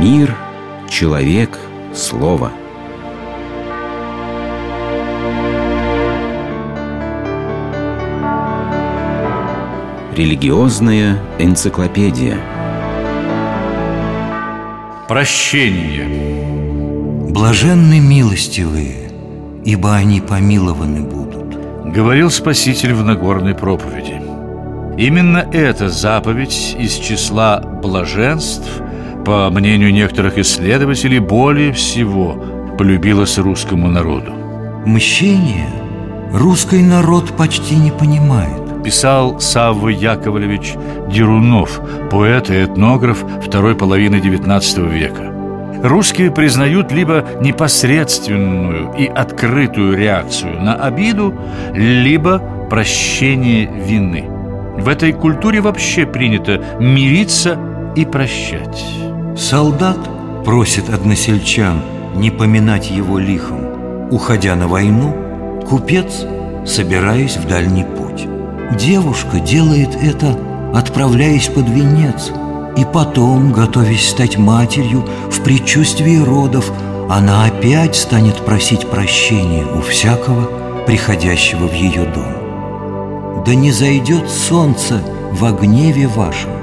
Мир, человек, слово. Религиозная энциклопедия. Прощение. Блаженны милостивые, ибо они помилованы будут. Говорил Спаситель в Нагорной проповеди. Именно эта заповедь из числа блаженств, по мнению некоторых исследователей, более всего полюбилась русскому народу. Мщение русский народ почти не понимает. Писал Савва Яковлевич Дерунов, поэт и этнограф второй половины XIX века. Русские признают либо непосредственную и открытую реакцию на обиду, либо прощение вины. В этой культуре вообще принято мириться и прощать. Солдат просит односельчан не поминать его лихом. Уходя на войну, купец, собираясь в дальний путь. Девушка делает это, отправляясь под венец – и потом, готовясь стать матерью, в предчувствии родов, она опять станет просить прощения у всякого, приходящего в ее дом. Да не зайдет солнце во гневе вашем.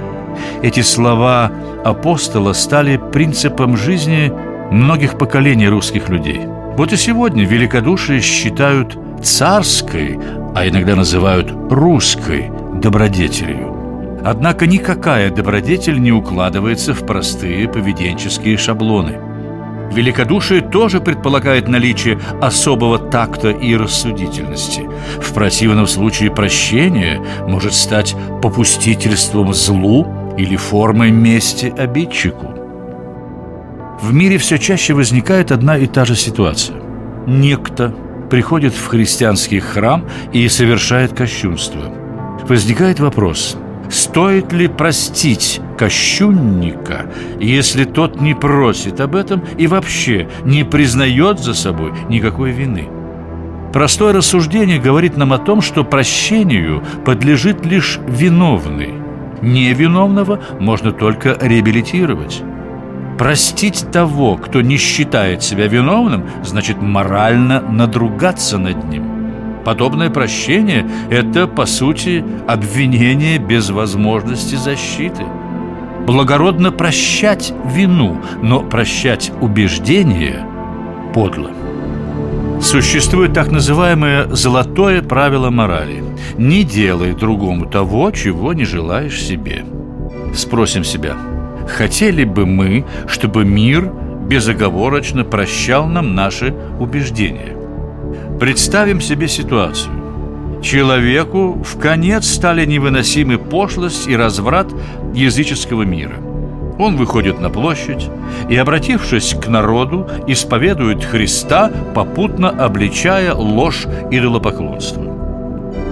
Эти слова апостола стали принципом жизни многих поколений русских людей. Вот и сегодня великодушие считают царской, а иногда называют русской добродетелью. Однако никакая добродетель не укладывается в простые поведенческие шаблоны. Великодушие тоже предполагает наличие особого такта и рассудительности. В противном случае прощение может стать попустительством злу или формой мести обидчику. В мире все чаще возникает одна и та же ситуация. Некто приходит в христианский храм и совершает кощунство. Возникает вопрос – Стоит ли простить кощунника, если тот не просит об этом и вообще не признает за собой никакой вины? Простое рассуждение говорит нам о том, что прощению подлежит лишь виновный. Невиновного можно только реабилитировать. Простить того, кто не считает себя виновным, значит морально надругаться над ним. Подобное прощение – это, по сути, обвинение без возможности защиты. Благородно прощать вину, но прощать убеждение – подло. Существует так называемое «золотое правило морали» Не делай другому того, чего не желаешь себе Спросим себя, хотели бы мы, чтобы мир безоговорочно прощал нам наши убеждения? Представим себе ситуацию. Человеку в конец стали невыносимы пошлость и разврат языческого мира. Он выходит на площадь и, обратившись к народу, исповедует Христа, попутно обличая ложь идолопоклонства.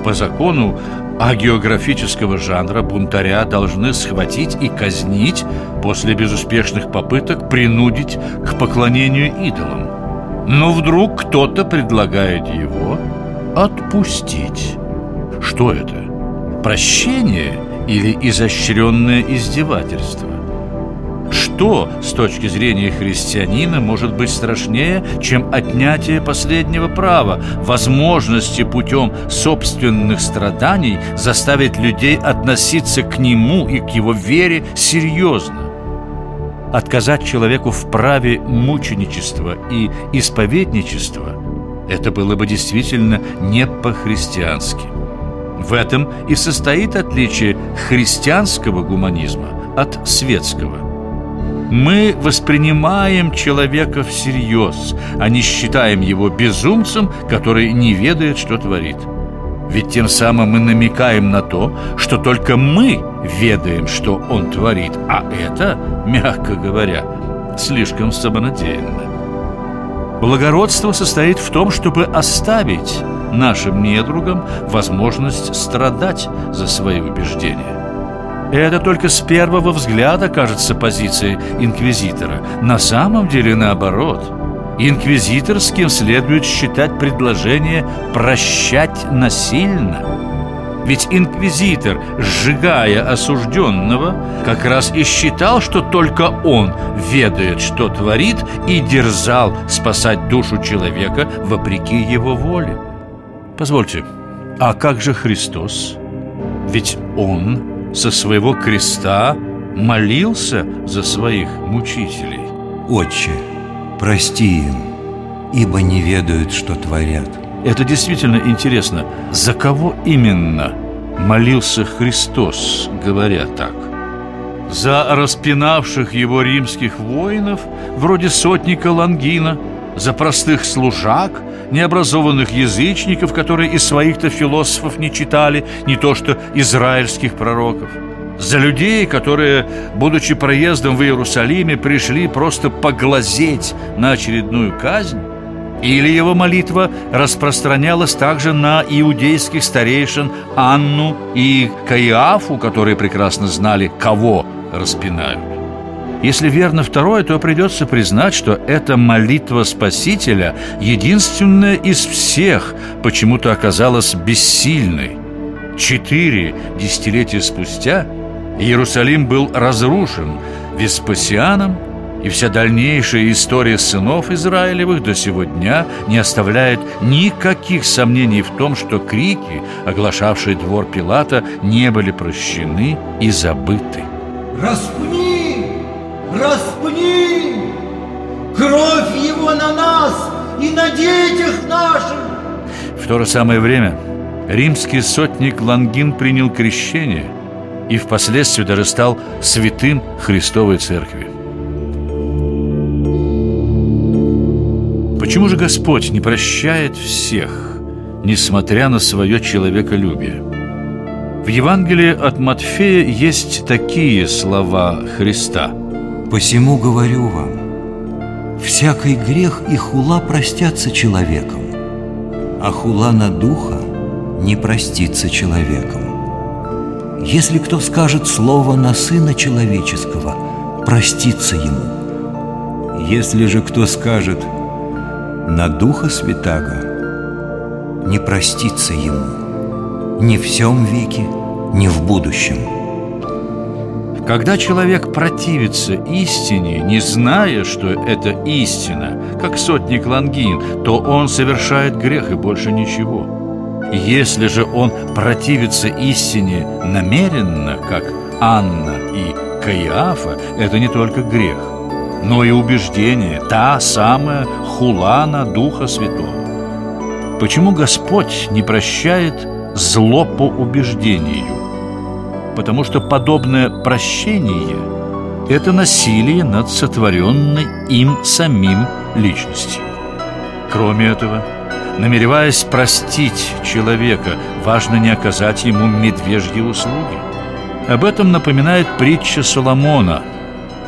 По закону агеографического жанра бунтаря должны схватить и казнить после безуспешных попыток принудить к поклонению идолам. Но вдруг кто-то предлагает его отпустить. Что это? Прощение или изощренное издевательство? Что, с точки зрения христианина, может быть страшнее, чем отнятие последнего права, возможности путем собственных страданий заставить людей относиться к нему и к его вере серьезно? отказать человеку в праве мученичества и исповедничества, это было бы действительно не по-христиански. В этом и состоит отличие христианского гуманизма от светского. Мы воспринимаем человека всерьез, а не считаем его безумцем, который не ведает, что творит – ведь тем самым мы намекаем на то, что только мы ведаем, что он творит, а это, мягко говоря, слишком самонадеянно. Благородство состоит в том, чтобы оставить нашим недругам возможность страдать за свои убеждения. Это только с первого взгляда кажется позицией инквизитора. На самом деле наоборот – Инквизиторским следует считать предложение «прощать насильно». Ведь инквизитор, сжигая осужденного, как раз и считал, что только он ведает, что творит, и дерзал спасать душу человека вопреки его воле. Позвольте, а как же Христос? Ведь Он со своего креста молился за своих мучителей. Отче, прости им, ибо не ведают, что творят Это действительно интересно. За кого именно молился Христос, говоря так? За распинавших его римских воинов Вроде сотника Лангина За простых служак – необразованных язычников, которые из своих-то философов не читали, не то что израильских пророков, за людей, которые, будучи проездом в Иерусалиме, пришли просто поглазеть на очередную казнь, или его молитва распространялась также на иудейских старейшин Анну и Каиафу, которые прекрасно знали, кого распинают. Если верно второе, то придется признать, что эта молитва Спасителя единственная из всех почему-то оказалась бессильной. Четыре десятилетия спустя Иерусалим был разрушен Веспасианом, и вся дальнейшая история сынов Израилевых до сего дня не оставляет никаких сомнений в том, что крики, оглашавшие двор Пилата, не были прощены и забыты. Распни распни! Кровь его на нас и на детях наших! В то же самое время римский сотник Лангин принял крещение и впоследствии даже стал святым Христовой Церкви. Почему же Господь не прощает всех, несмотря на свое человеколюбие? В Евангелии от Матфея есть такие слова Христа – Посему говорю вам, всякий грех и хула простятся человеком, а хула на духа не простится человеком. Если кто скажет слово на Сына Человеческого, простится ему. Если же кто скажет на Духа Святаго, не простится ему ни в всем веке, ни в будущем. Когда человек противится истине, не зная, что это истина, как сотник Лангин, то он совершает грех и больше ничего. Если же он противится истине намеренно, как Анна и Каиафа, это не только грех, но и убеждение, та самая хулана Духа Святого. Почему Господь не прощает зло по убеждению? Потому что подобное прощение – это насилие над сотворенной им самим личностью. Кроме этого, намереваясь простить человека, важно не оказать ему медвежьи услуги. Об этом напоминает притча Соломона.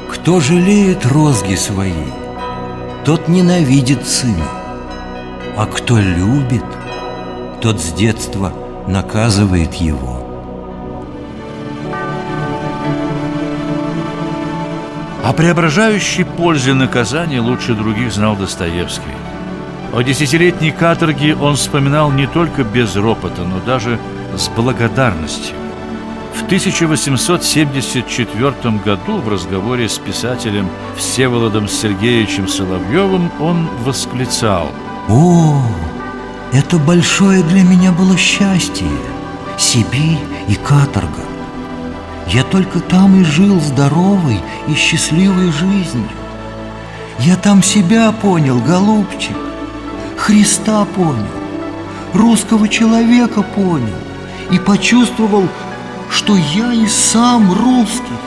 «Кто жалеет розги свои, тот ненавидит сына, а кто любит, тот с детства наказывает его». О преображающей пользе наказания лучше других знал Достоевский. О десятилетней каторге он вспоминал не только без ропота, но даже с благодарностью. В 1874 году в разговоре с писателем Всеволодом Сергеевичем Соловьевым он восклицал «О, это большое для меня было счастье! Сибирь и каторга! Я только там и жил здоровой и счастливой жизнью. Я там себя понял, голубчик, Христа понял, русского человека понял и почувствовал, что я и сам русский,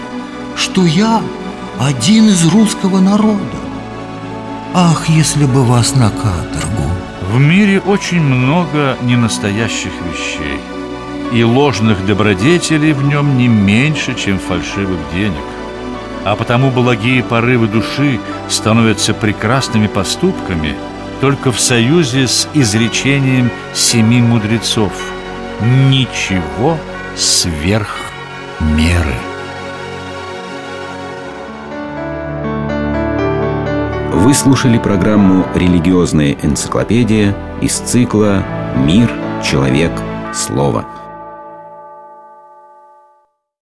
что я один из русского народа. Ах, если бы вас на каторгу! В мире очень много ненастоящих вещей – и ложных добродетелей в нем не меньше, чем фальшивых денег. А потому благие порывы души становятся прекрасными поступками только в союзе с изречением семи мудрецов. Ничего сверх меры. Вы слушали программу «Религиозная энциклопедия» из цикла «Мир, человек, слово».